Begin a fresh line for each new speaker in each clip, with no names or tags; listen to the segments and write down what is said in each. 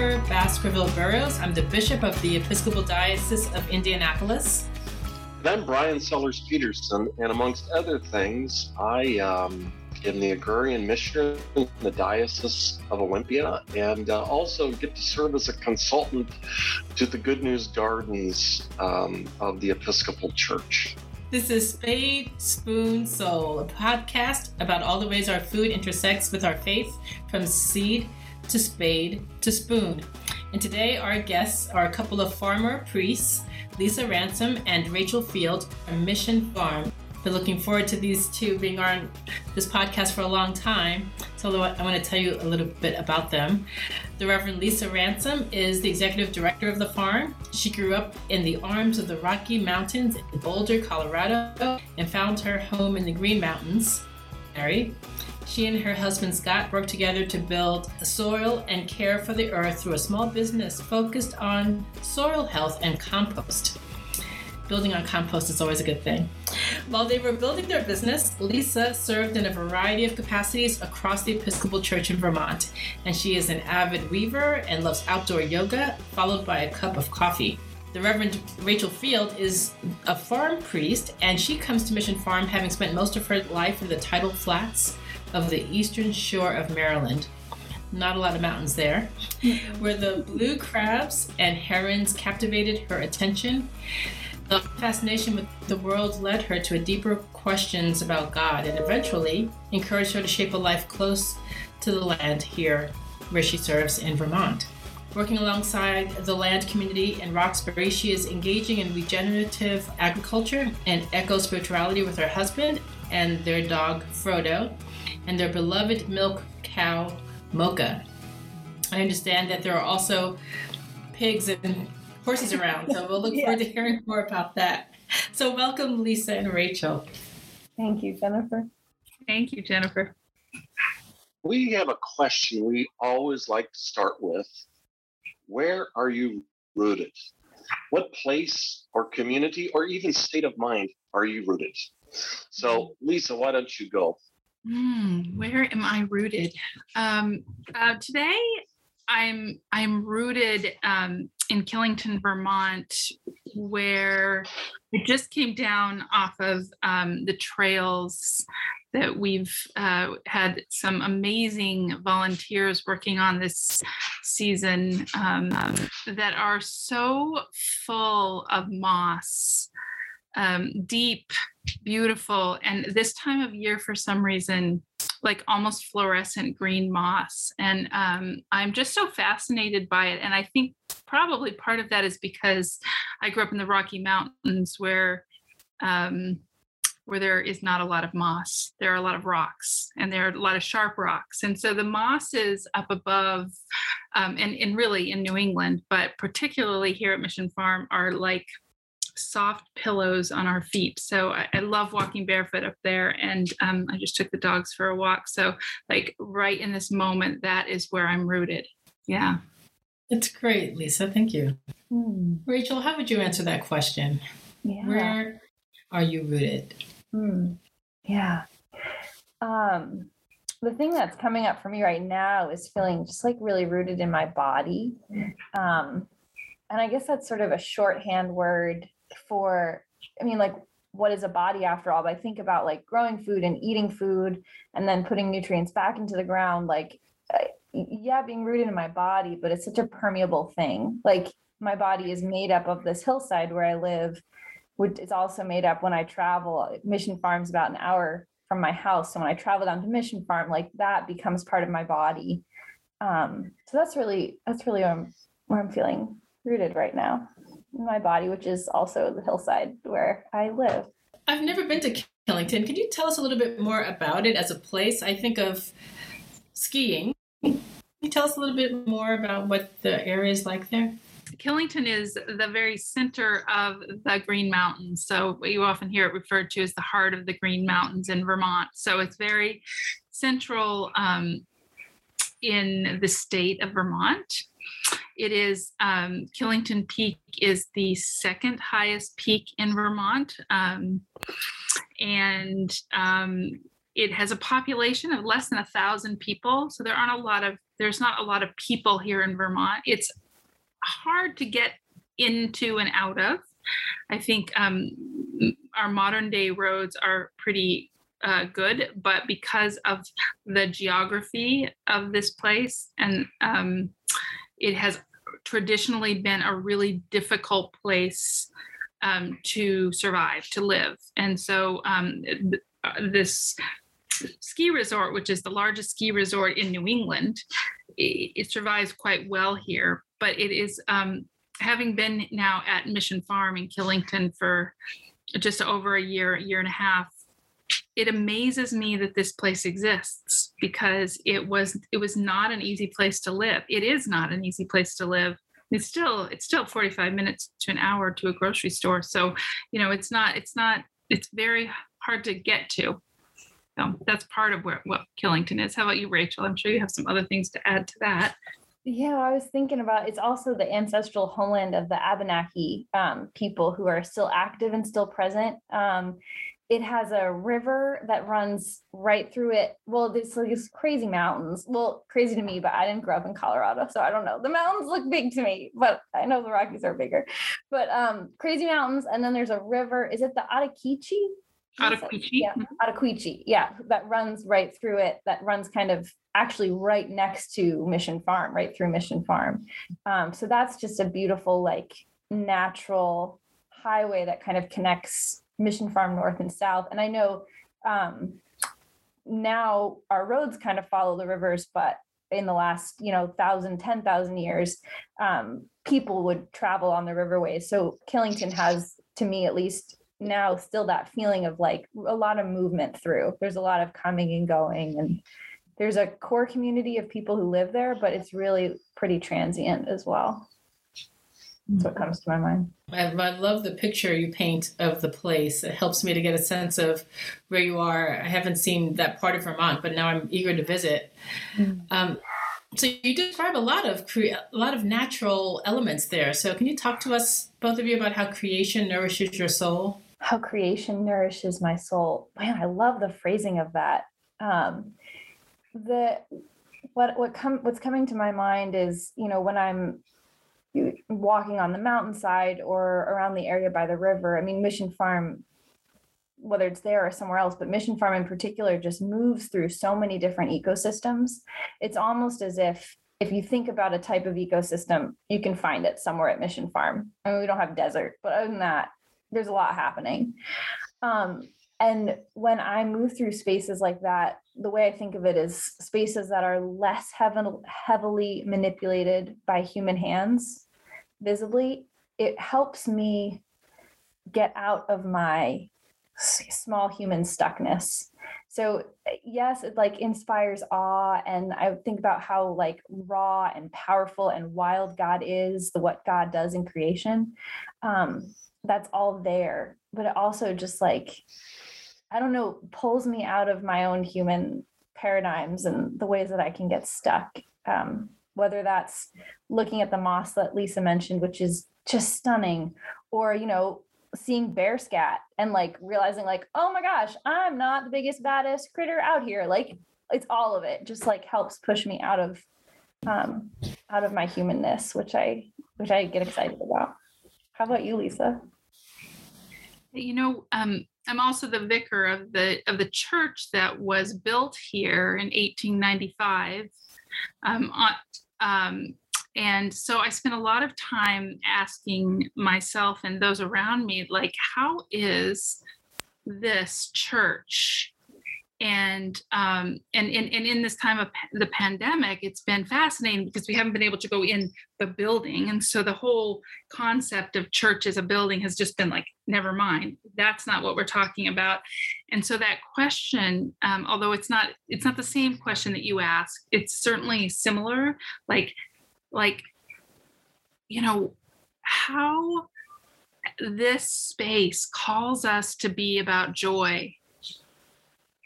Jennifer Baskerville Burrows. I'm the Bishop of the Episcopal Diocese of Indianapolis.
And I'm Brian Sellers Petersen, and amongst other things, I um, am the agrarian missioner in the Diocese of Olympia and uh, also get to serve as a consultant to the Good News Gardens um, of the Episcopal Church.
This is Spade Spoon Soul, a podcast about all the ways our food intersects with our faith, from seed to spade to spoon. And today, our guests are a couple of farmer priests, Lisa Ransom and Rachel Field from Mission Farm. Been looking forward to these two being on this podcast for a long time. So I want to tell you a little bit about them. The Reverend Lisa Ransom is the executive director of the farm. She grew up in the arms of the Rocky Mountains in Boulder, Colorado, and found her home in the Green Mountains. Married. She and her husband Scott worked together to build the soil and care for the earth through a small business focused on soil health and compost. Building on compost is always a good thing. While they were building their business, Lisa served in a variety of capacities across the Episcopal Church in Vermont, and she is an avid weaver and loves outdoor yoga, followed by a cup of coffee. The Reverend Rachel Field is a farm priest, and she comes to Mission Farm having spent most of her life in the tidal flats of the eastern shore of Maryland. Not a lot of mountains there, where the blue crabs and herons captivated her attention. The fascination with the world led her to deeper questions about God and eventually encouraged her to shape a life close to the land here where she serves in Vermont. Working alongside the land community in Roxbury, she is engaging in regenerative agriculture and eco spirituality with her husband and their dog Frodo and their beloved milk cow Mocha. I understand that there are also pigs and horses around, so we'll look yeah. forward to hearing more about that. So, welcome, Lisa and Rachel.
Thank you, Jennifer.
Thank you, Jennifer.
We have a question we always like to start with Where are you rooted? What place or community or even state of mind are you rooted? So, Lisa, why don't you go?
Mm, where am I rooted? Um, uh, today, I'm I'm rooted um, in Killington, Vermont, where I just came down off of um, the trails that we've uh, had some amazing volunteers working on this season um, that are so full of moss um, deep, beautiful, and this time of year, for some reason, like almost fluorescent green moss. And um, I'm just so fascinated by it. And I think probably part of that is because I grew up in the Rocky Mountains where um, where there is not a lot of moss. There are a lot of rocks and there are a lot of sharp rocks. And so the mosses up above, um, and, and really in New England, but particularly here at Mission Farm, are like soft pillows on our feet. So I, I love walking barefoot up there. And um, I just took the dogs for a walk. So, like, right in this moment, that is where I'm rooted. Yeah.
It's great, Lisa. Thank you.
Hmm.
Rachel, how would you answer that question?
Yeah.
Where are you rooted?
Hmm. Yeah. Um, the thing that's coming up for me right now is feeling just like really rooted in my body. Um, and I guess that's sort of a shorthand word for i mean like what is a body after all? But i think about like growing food and eating food and then putting nutrients back into the ground like uh, yeah being rooted in my body but it's such a permeable thing. Like my body is made up of this hillside where i live which is also made up when i travel mission farm's about an hour from my house. So when i travel down to mission farm like that becomes part of my body. Um so that's really that's really where i'm where i'm feeling rooted right now my body, which is also the hillside where I live.
I've never been to Killington. Can you tell us a little bit more about it as a place? I think of skiing. Can you tell us a little bit more about what the area is like there?
Killington is the very center of the Green Mountains. So you often hear it referred to as the heart of the Green Mountains in Vermont. So it's very central um, in the state of Vermont. It is um, Killington Peak is the second highest peak in Vermont, um, and um, it has a population of less than a thousand people. So there aren't a lot of there's not a lot of people here in Vermont. It's hard to get into and out of. I think um, our modern day roads are pretty uh, good, but because of the geography of this place, and um, it has traditionally been a really difficult place um, to survive, to live. And so um, uh, this ski resort, which is the largest ski resort in New England, it, it survives quite well here. But it is um, having been now at Mission Farm in Killington for just over a year, year and a half, it amazes me that this place exists because it was it was not an easy place to live. It is not an easy place to live. It's still it's still 45 minutes to an hour to a grocery store. So, you know, it's not it's not it's very hard to get to. So that's part of where what Killington is. How about you, Rachel? I'm sure you have some other things to add to that.
Yeah, I was thinking about it's also the ancestral homeland of the Abenaki um, people who are still active and still present. Um, it has a river that runs right through it. Well, there's like these crazy mountains. Well, crazy to me, but I didn't grow up in Colorado, so I don't know. The mountains look big to me, but I know the Rockies are bigger. But um, crazy mountains, and then there's a river. Is it the Ottauquechee?
Ottauquechee.
Yeah, Ottauquechee. Yeah, that runs right through it. That runs kind of actually right next to Mission Farm, right through Mission Farm. Um, so that's just a beautiful, like natural highway that kind of connects Mission Farm North and South. And I know um, now our roads kind of follow the rivers, but in the last, you know, thousand, ten thousand years, um, people would travel on the riverways. So Killington has, to me at least, now still that feeling of like a lot of movement through. There's a lot of coming and going, and there's a core community of people who live there, but it's really pretty transient as well. That's what comes to my mind.
I, I love the picture you paint of the place. It helps me to get a sense of where you are. I haven't seen that part of Vermont, but now I'm eager to visit. Mm. Um, so you describe a lot of cre- a lot of natural elements there. So can you talk to us, both of you, about how creation nourishes your soul?
How creation nourishes my soul. Man, I love the phrasing of that. Um, the what what come what's coming to my mind is you know when I'm walking on the mountainside or around the area by the river. I mean, Mission Farm, whether it's there or somewhere else, but Mission Farm in particular just moves through so many different ecosystems. It's almost as if if you think about a type of ecosystem, you can find it somewhere at Mission Farm. I mean, we don't have desert, but other than that, there's a lot happening. Um, and when I move through spaces like that, the way I think of it is spaces that are less heavily manipulated by human hands visibly, it helps me get out of my small human stuckness. So yes, it like inspires awe and I think about how like raw and powerful and wild God is, the what God does in creation. Um, that's all there, but it also just like I don't know, pulls me out of my own human paradigms and the ways that I can get stuck. Um, whether that's looking at the moss that Lisa mentioned, which is just stunning, or, you know, seeing bear scat and like realizing like, oh my gosh, I'm not the biggest, baddest critter out here. Like it's all of it just like helps push me out of um out of my humanness, which I which I get excited about. How about you, Lisa?
You know, um, I'm also the vicar of the of the church that was built here in 1895. Um, um, and so I spent a lot of time asking myself and those around me, like, how is this church and um, and, and and in this time of the pandemic it's been fascinating because we haven't been able to go in the building. And so the whole concept of church as a building has just been like never mind. That's not what we're talking about. And so that question um, although it's not it's not the same question that you ask it's certainly similar. Like like you know how this space calls us to be about joy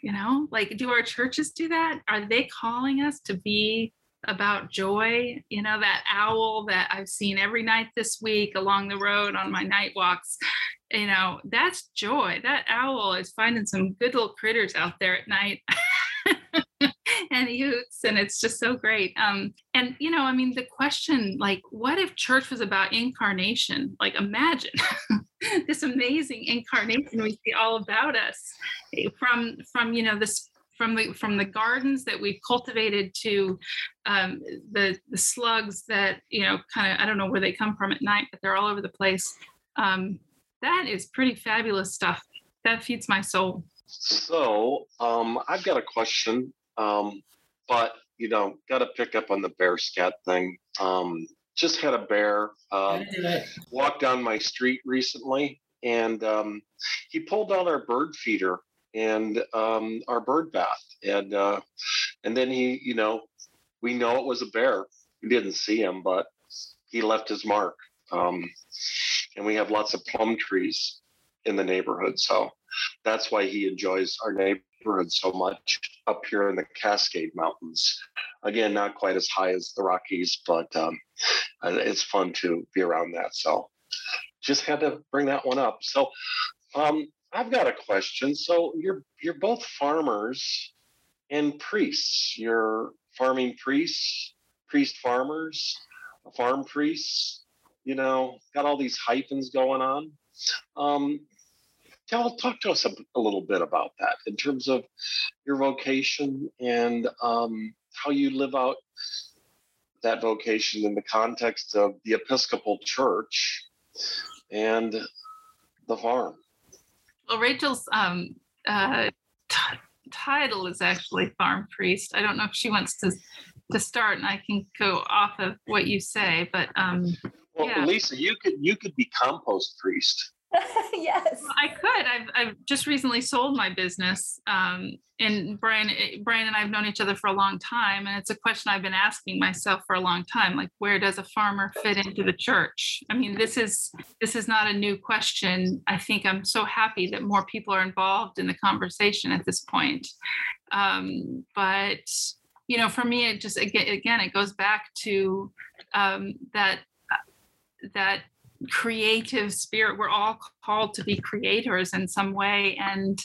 you know? Like do our churches do that? Are they calling us to be about joy? You know that owl that i've seen every night this week along the road on my night walks you know that's joy. That owl is finding some good little critters out there at night and newts, and it's just so great. Um, and you know, I mean, the question like, what if church was about incarnation? Like, imagine this amazing incarnation we see all about us from from you know this from the from the gardens that we've cultivated to um, the the slugs that you know kind of I don't know where they come from at night, but they're all over the place. Um, that is pretty fabulous stuff. That feeds my soul.
So um, I've got a question, um, but you know, got to pick up on the bear scat thing. Um, just had a bear uh, walk down my street recently, and um, he pulled down our bird feeder and um, our bird bath, and uh, and then he, you know, we know it was a bear. We didn't see him, but he left his mark. Um, and we have lots of plum trees in the neighborhood, so that's why he enjoys our neighborhood so much up here in the Cascade Mountains. Again, not quite as high as the Rockies, but um, it's fun to be around that. So just had to bring that one up. So um, I've got a question. So you're you're both farmers and priests. You're farming priests, priest farmers, farm priests. You know, got all these hyphens going on. Um, tell talk to us a, a, little bit about that in terms of your vocation and um, how you live out that vocation in the context of the Episcopal Church and the farm.
Well, Rachel's um, uh, t- title is actually farm priest. I don't know if she wants to to start, and I can go off of what you say, but um,
well, yeah. Lisa, you could you could be compost priest.
yes,
well, I could. I've I've just recently sold my business, um, and Brian eh, Brian and I have known each other for a long time, and it's a question I've been asking myself for a long time. Like, where does a farmer fit into the church? I mean, this is this is not a new question. I think I'm so happy that more people are involved in the conversation at this point. Um, but you know, for me, it just again, again it goes back to um, that that creative spirit. We're all called to be creators in some way. And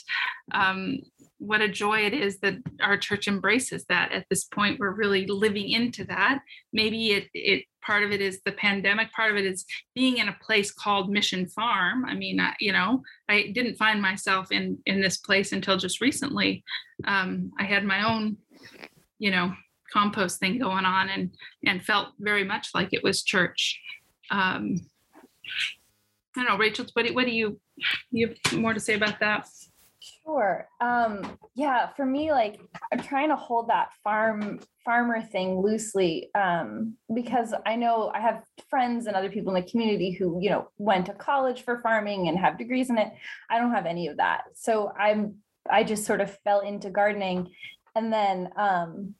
um, what a joy it is that our church embraces that at this point. We're really living into that. Maybe it, it part of it is the pandemic, part of it is being in a place called Mission Farm. I mean, I, you know, I didn't find myself in in this place until just recently. Um, I had my own, you know, compost thing going on and and felt very much like it was church um, I don't know, Rachel, what do, what do you, you have more to say about that?
Sure. Um, yeah, for me, like I'm trying to hold that farm farmer thing loosely um, because I know I have friends and other people in the community who, you know, went to college for farming and have degrees in it. I don't have any of that. So I'm I just sort of fell into gardening. And then um,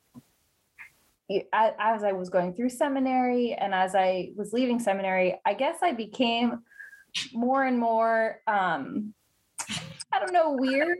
as I was going through seminary and as I was leaving seminary, I guess I became more and more, um, I don't know, weird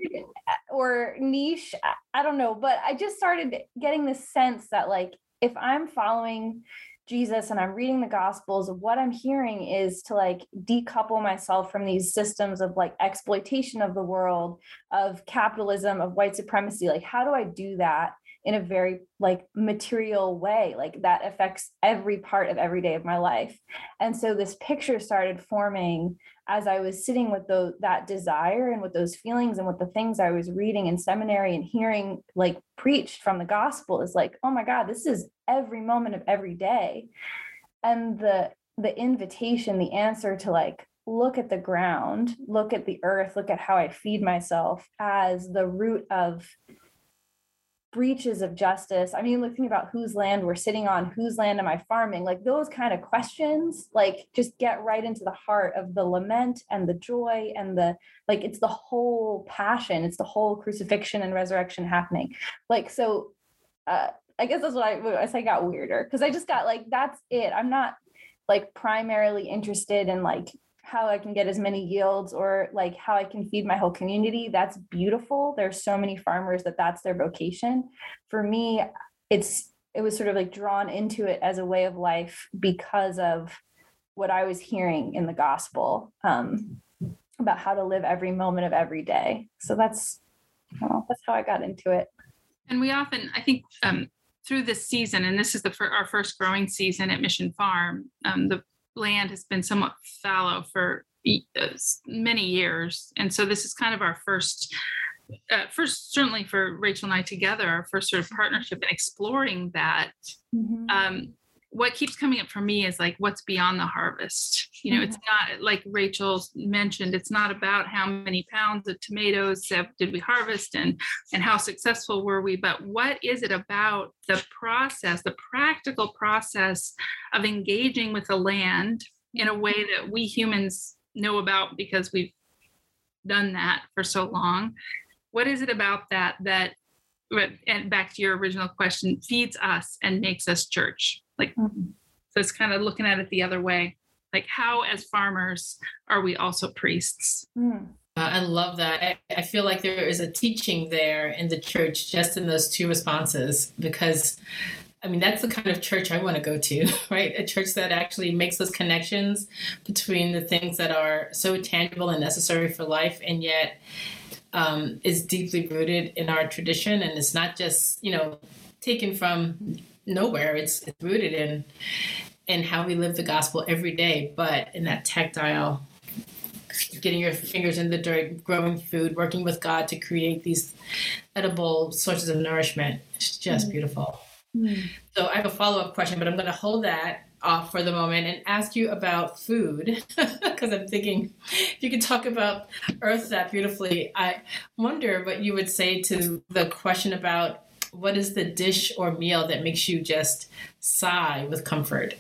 or niche. I don't know, but I just started getting this sense that, like, if I'm following Jesus and I'm reading the Gospels, what I'm hearing is to like decouple myself from these systems of like exploitation of the world, of capitalism, of white supremacy. Like, how do I do that? In a very like material way like that affects every part of every day of my life. And so this picture started forming as i was sitting with the, that desire and with those feelings and with the things i was reading in seminary and hearing like preached from the gospel is like oh my god this is every moment of every day. And the the invitation the answer to like look at the ground look at the earth look at how i feed myself as the root of breaches of justice. I mean looking about whose land we're sitting on whose land am i farming? Like those kind of questions like just get right into the heart of the lament and the joy and the like it's the whole passion it's the whole crucifixion and resurrection happening. Like so uh i guess that's what i i got weirder because i just got like that's it. I'm not like primarily interested in like how I can get as many yields or like how I can feed my whole community. That's beautiful. There's so many farmers that that's their vocation. For me, it's it was sort of like drawn into it as a way of life because of what I was hearing in the gospel um, about how to live every moment of every day. So that's well, that's how I got into it.
And we often, I think, um, through this season, and this is the our first growing season at Mission Farm, um, the land has been somewhat fallow for uh, many years, and so this is kind of our first. Uh, first, certainly for Rachel and I together, our first sort of partnership in exploring that
Mhm.
um, what keeps coming up for me is like what's beyond the harvest. You know, it's mm-hmm. not like Rachel mentioned. It's not about how many pounds of tomatoes did we harvest and and how successful were we, but what is it about the process, the practical process of engaging with the land in a way mm-hmm. that we humans know about because we've done that for so long. What is it about that that and back to your original question feeds us and makes us church like
Mhm.
so it's kind of looking at it the other way like how as farmers are we also priests
Mm.
Uh, I love that. I, I feel like there is a teaching there in the church just in those two responses because I mean, that's the kind of church I want to go to, right? A church that actually makes those connections between the things that are so tangible and necessary for life and yet um, is deeply rooted in our tradition. And it's not just, you know, taken from nowhere, it's, it's rooted in, in how we live the gospel every day, but in that tactile getting your fingers in the dirt, growing food, working with God to create these edible sources of nourishment. It's just beautiful.
Mm.
So I have a follow up question, but I'm going to hold that off for the moment and ask you about food because I'm thinking if you could talk about Earth that beautifully. I wonder what you would say to the question about what is the dish or meal that makes you just sigh with comfort?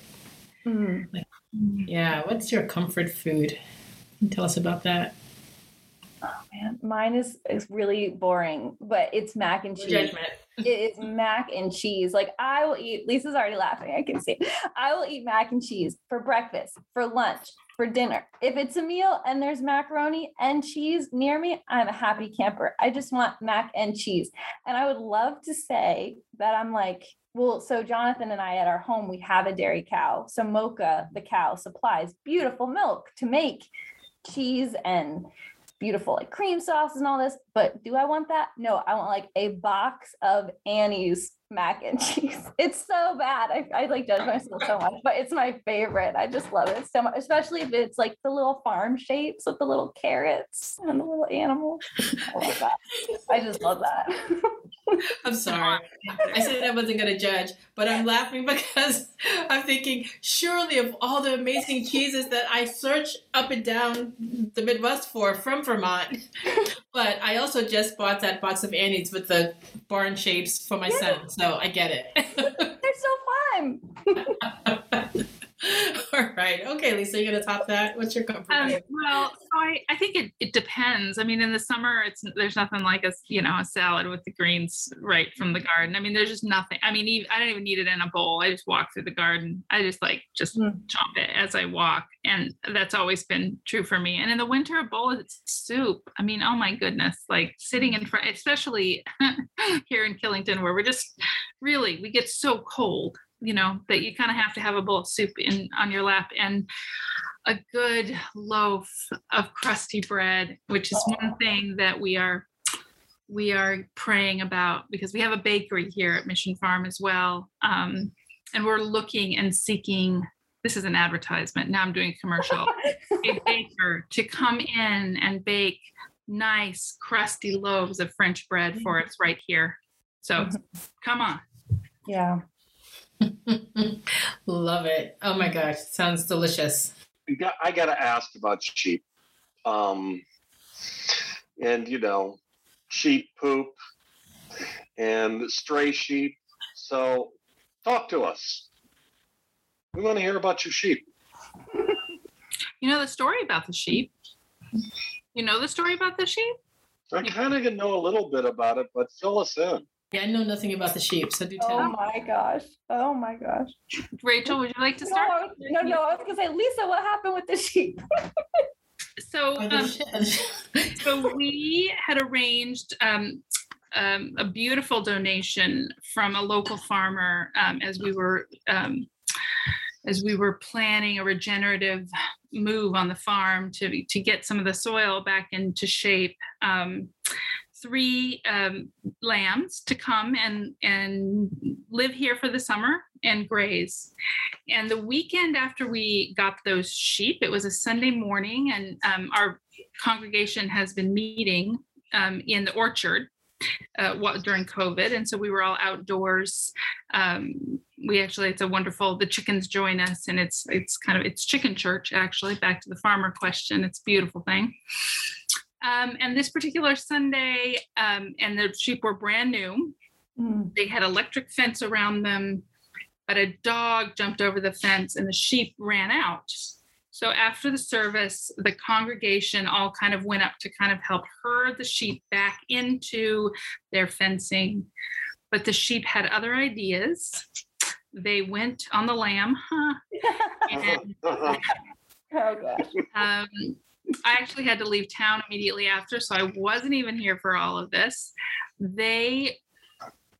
Mm.
Yeah, what's your comfort food? Tell us about that?
Oh man, mine is is really boring, but it's mac and cheese.
judgment.
It is mac and cheese. Like I will eat. Lisa's already laughing. I can see. I will eat mac and cheese for breakfast, for lunch, for dinner. If it's a meal and there's macaroni and cheese near me, I'm a happy camper. I just want mac and cheese. And I would love to say that I'm like, well, so Jonathan and I at our home we have a dairy cow. So Mocha, the cow, supplies beautiful milk to make cheese and beautiful like cream sauce and all this. But do I want that? No, I want like a box of Annie's mac and cheese. It's so bad. I, I like judge myself so much, but it's my favorite. I just love it so much, especially if it's like the little farm shapes with the little carrots and the little animals. I. I just love that.
I'm sorry. I said I wasn't going to judge, but I'm laughing because I'm thinking, surely of all the amazing cheeses that I search up and down the Midwest for from Vermont, but I also just bought that box of Annie's with the barn shapes for my son, so I get it.
They're so fun.
all right. Okay, Lisa, You're going to top that? What's your comfort
um, well so I, I think it, it depends. I mean in the summer it's there's nothing like a you know a salad with the greens right from the garden. I mean there's just nothing i mean even, i don't even need it in a bowl. I just walk through the garden. I just like just
Mm.
chomp it as i walk and that's always been true for me. And in the winter a bowl of soup i mean oh my goodness like sitting in front especially here in killington where we're just really we get so cold you know that you kind of have to have a bowl of soup in on your lap and a good loaf of crusty bread which is one thing that we are we are praying about because we have a bakery here at mission farm as well um, and we're looking and seeking this is an advertisement now i'm doing a commercial a baker to come in and bake nice crusty loaves of french bread for us right here. So come on.
Yeah.
Love it. Oh my gosh, sounds delicious.
Got, I got to ask about sheep. Um, and, you know, sheep poop and stray sheep. So talk to us. We want to hear about your sheep.
you know the story about the sheep you know the story about the sheep
I kind of know a little bit about it, but fill us in.
Yeah, I know nothing about the sheep, so do tell.
Oh my gosh. Oh my gosh.
rachel would you like to start
I was- no, no, I was gonna say, Lisa, what happened with the sheep?
so
Oh,
um, so we had arranged um, um, a beautiful donation from a local farmer um, as we were um, as we were planning a regenerative move on the farm to to get some of the soil back into shape. Um, three um, lambs to come and and live here for the summer and graze. And the weekend after we got those sheep, it was a Sunday morning, and um, our congregation has been meeting um, in the orchard uh, during COVID, and so we were all outdoors. Um, we actually, it's a wonderful. The chickens join us, and it's it's kind of it's chicken church actually. Back to the farmer question, it's a beautiful thing. Um, and this particular Sunday, um, and the sheep were brand new. Mm. They had electric fence around them, but a dog jumped over the fence, and the sheep ran out. So after the service, the congregation all kind of went up to kind of help herd the sheep back into their fencing. But the sheep had other ideas. They went on the lamb, huh? And, oh gosh. Um, I actually had to leave town immediately after, so I wasn't even here for all of this. They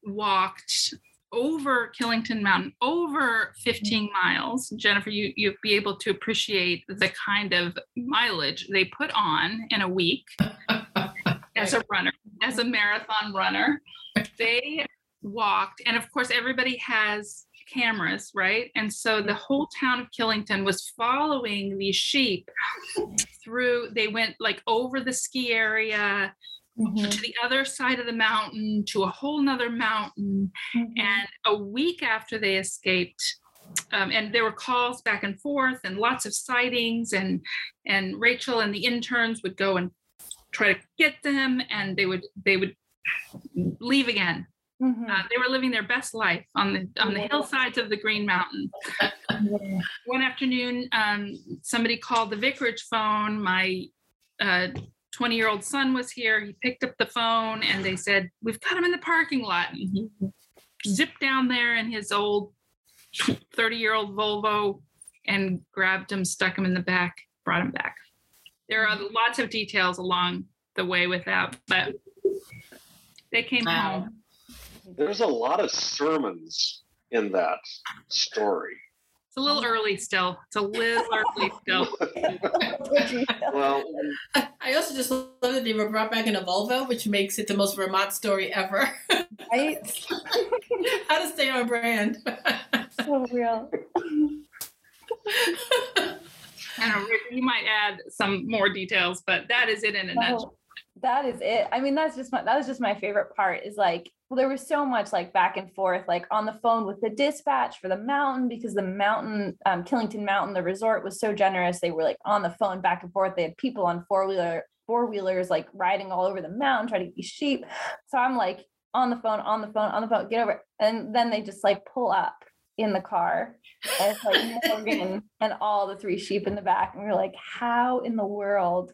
walked over Killington Mountain, over 15 miles. Jennifer, you you'll be able to appreciate the kind of mileage they put on in a week as a runner, as a marathon runner. They walked, and of course, everybody has cameras, right? And so the whole town of Killington was following these sheep through, they went like over the ski area, mm-hmm. to the other side of the mountain, to a whole nother mountain. Mm-hmm. And a week after they escaped, um, and there were calls back and forth and lots of sightings and and Rachel and the interns would go and try to get them and they would they would leave again mm-hmm. uh, they were living their best life on the on the hillsides of the green mountain one afternoon um, somebody called the vicarage phone my uh, 20 year old son was here. He picked up the phone and they said, We've got him in the parking lot. And he zipped down there in his old 30 year old Volvo and grabbed him, stuck him in the back, brought him back. There are lots of details along the way with that, but they came wow. home.
There's a lot of sermons in that story.
It's a little early still. It's a little early still.
well, I also just love that they were brought back in a Volvo, which makes it the most Vermont story ever. Right? How to stay on brand.
so real.
I don't know, Rick, you might add some more details, but that is it in a oh, nutshell.
That is it. I mean, that's just my that was just my favorite part is like well, there was so much like back and forth, like on the phone with the dispatch for the mountain because the mountain, um, Killington Mountain, the resort was so generous. They were like on the phone back and forth. They had people on four wheeler four wheelers like riding all over the mountain trying to get sheep. So I'm like on the phone, on the phone, on the phone, get over. And then they just like pull up in the car and it's like Morgan and all the three sheep in the back. And we we're like, how in the world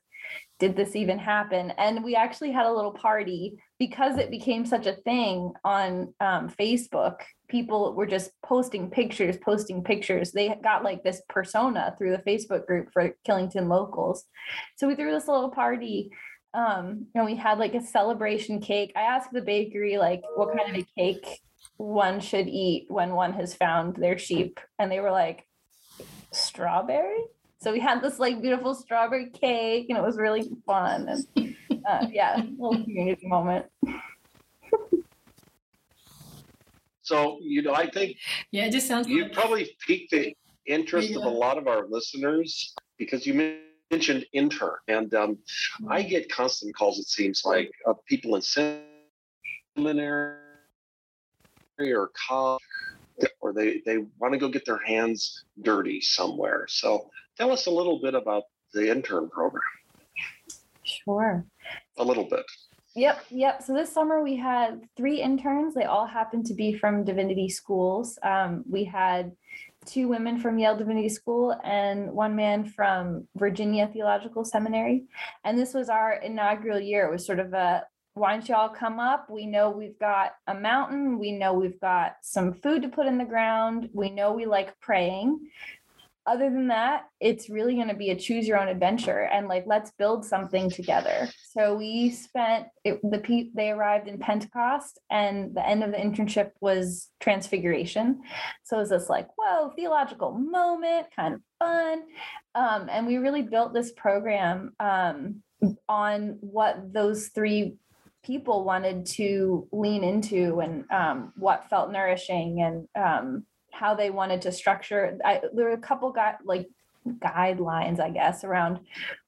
did this even happen? And we actually had a little party because it became such a thing on um, Facebook. People were just posting pictures, posting pictures. They got like this persona through the Facebook group for Killington locals. So we threw this little party um, and we had like a celebration cake. I asked the bakery like what kind of a cake one should eat when one has found their sheep, and they were like, strawberry. So we had this like beautiful strawberry cake, and it was really fun. And uh, yeah, little community moment.
so you know, I think
yeah, it just sounds.
You like... probably piqued the interest yeah. of a lot of our listeners because you mentioned intern, and um, I mm-hmm. get constant calls. It seems like of people in seminary or college or they, they want to go get their hands dirty somewhere. So tell us a little bit about the intern program.
Sure.
A little bit.
Yep, yep. So this summer we had three interns. They all happened to be from divinity schools. Um, we had two women from Yale Divinity School and one man from Virginia Theological Seminary. And this was our inaugural year. It was sort of a why don't y'all come up? We know we've got a mountain. We know we've got some food to put in the ground. We know we like praying. Other than that, it's really going to be a choose your own adventure and like let's build something together. So we spent it, the pe- they arrived in Pentecost and the end of the internship was transfiguration. So it was this like whoa theological moment, kind of fun, um, and we really built this program um, on what those three people wanted to lean into and um, what felt nourishing and um, how they wanted to structure. I, there were a couple got like guidelines, I guess, around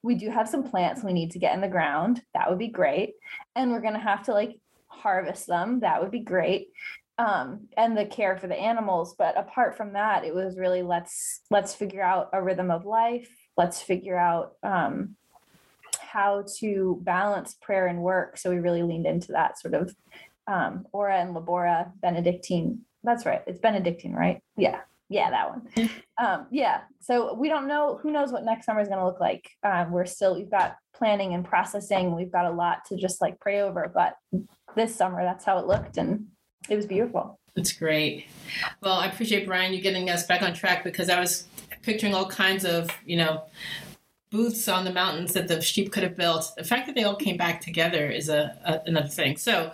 we do have some plants we need to get in the ground. That would be great. And we're going to have to like harvest them. That would be great. Um, and the care for the animals. But apart from that, it was really let's let's figure out a rhythm of life. Let's figure out um, how to balance prayer and work. So we really leaned into that sort of um, Ora and Labora Benedictine. That's right. It's Benedictine, right? Yeah. Yeah, that one. Um, yeah. So we don't know. Who knows what next summer is going to look like? Um, we're still. We've got planning and processing. We've got a lot to just like pray over. But this summer, that's how it looked, and it was beautiful.
That's great. Well, I appreciate Brian you getting us back on track because I was picturing all kinds of you know booths on the mountains that the sheep could have built. The fact that they all came back together is a, a another thing. So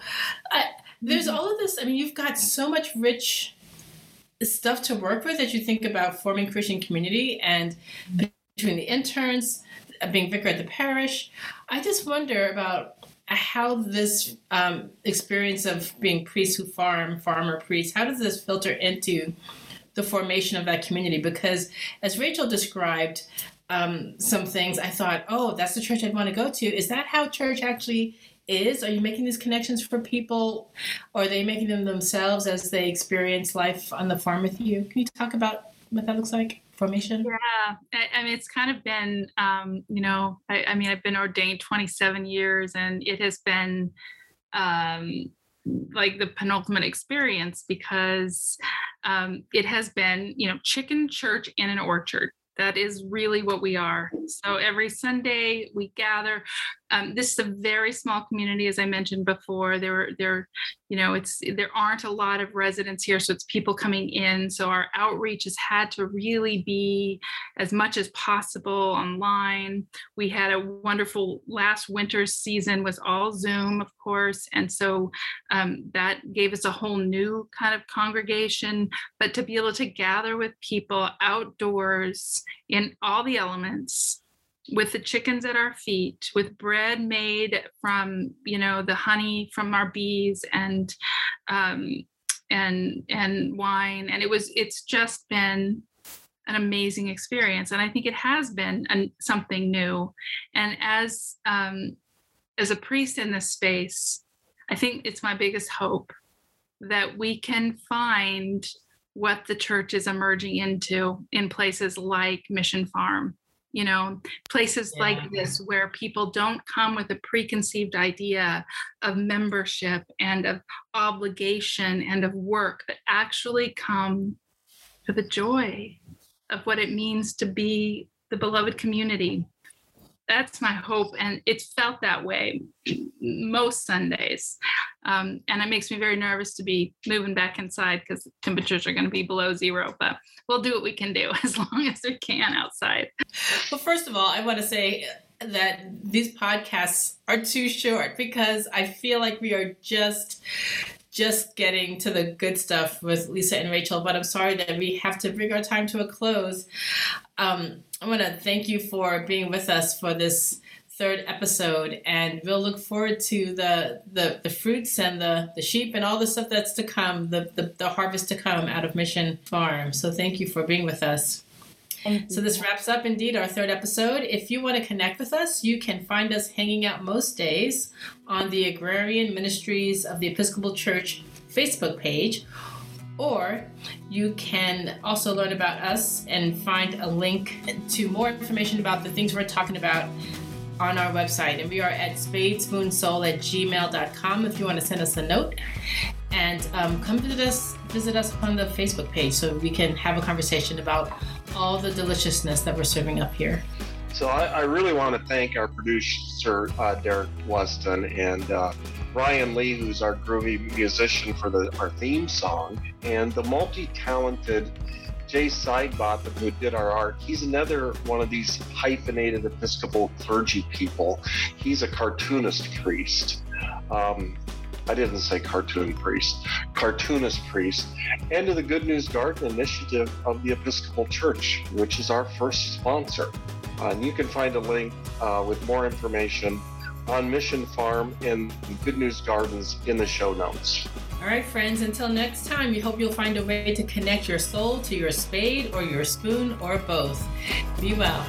I, there's all of this. I mean, you've got so much rich stuff to work with as you think about forming Christian community and between the interns, uh, being vicar at the parish. I just wonder about how this um, experience of being priests who farm, farmer priests, how does this filter into the formation of that community? Because as Rachel described, um, some things I thought, oh, that's the church I'd want to go to. Is that how church actually is? Are you making these connections for people, or are they making them themselves as they experience life on the farm with you? Can you talk about what that looks like? Formation?
Yeah, I, I mean, it's kind of been, um, you know, I, I, mean, I've been ordained 27 years, and it has been um, like the penultimate experience because um, it has been, you know, chicken church in an orchard that is really what we are. So every Sunday we gather. Um, this is a very small community, as I mentioned before. There, there, you know, it's there aren't a lot of residents here, so it's people coming in. So our outreach has had to really be as much as possible online. We had a wonderful last winter season was all Zoom, of course, and so um, that gave us a whole new kind of congregation. But to be able to gather with people outdoors in all the elements with the chickens at our feet with bread made from you know the honey from our bees and um and and wine. And it was it's just been an amazing experience. And i think it has been an, something new. And as um as a priest in this space i think it's my biggest hope that we can find what the church is emerging into in places like mission farm you know places yeah. like this where people don't come with a preconceived idea of membership and of obligation and of work but actually come for the joy of what it means to be the beloved community that's my hope and it felt that way most sundays. Um, and it makes me very nervous to be moving back inside because temperatures are going to be below zero but we'll do what we can do as long as we can outside.
Well first of all i want to say that these podcasts are too short because i feel like we are just just getting to the good stuff with Lisa and Rachel, but I'm sorry that we have to bring our time to a close. Um, I want to thank you for being with us for this third episode, and we'll look forward to the the, the fruits and the, the sheep and all the stuff that's to come, the, the, the harvest to come out of Mission Farm. So thank you for being with us. So this wraps up indeed our third episode. If you want to connect with us, you can find us hanging out most days on the Agrarian Ministries of the Episcopal Church Facebook page. Or you can also learn about us and find a link to more information about the things we're talking about on our website. And we are at spadespoonsoul at gmail.com if you want to send us a note. And um, come visit us, visit us on the Facebook page so we can have a conversation about all the deliciousness that we're serving up here.
So I, I really want to thank our producer uh, Derek Weston and uh, Brian Lee, who's our groovy musician for the our theme song, and the multi-talented Jay Sidebotham, who did our art. He's another one of these hyphenated Episcopal clergy people. He's a cartoonist priest. Um, I didn't say cartoon priest, cartoonist priest, and to the Good News Garden Initiative of the Episcopal Church, which is our first sponsor. Uh, and you can find a link uh, with more information on Mission Farm and Good News Gardens in the show notes.
All right, friends, until next time, we hope you'll find a way to connect your soul to your spade or your spoon or both. Be well.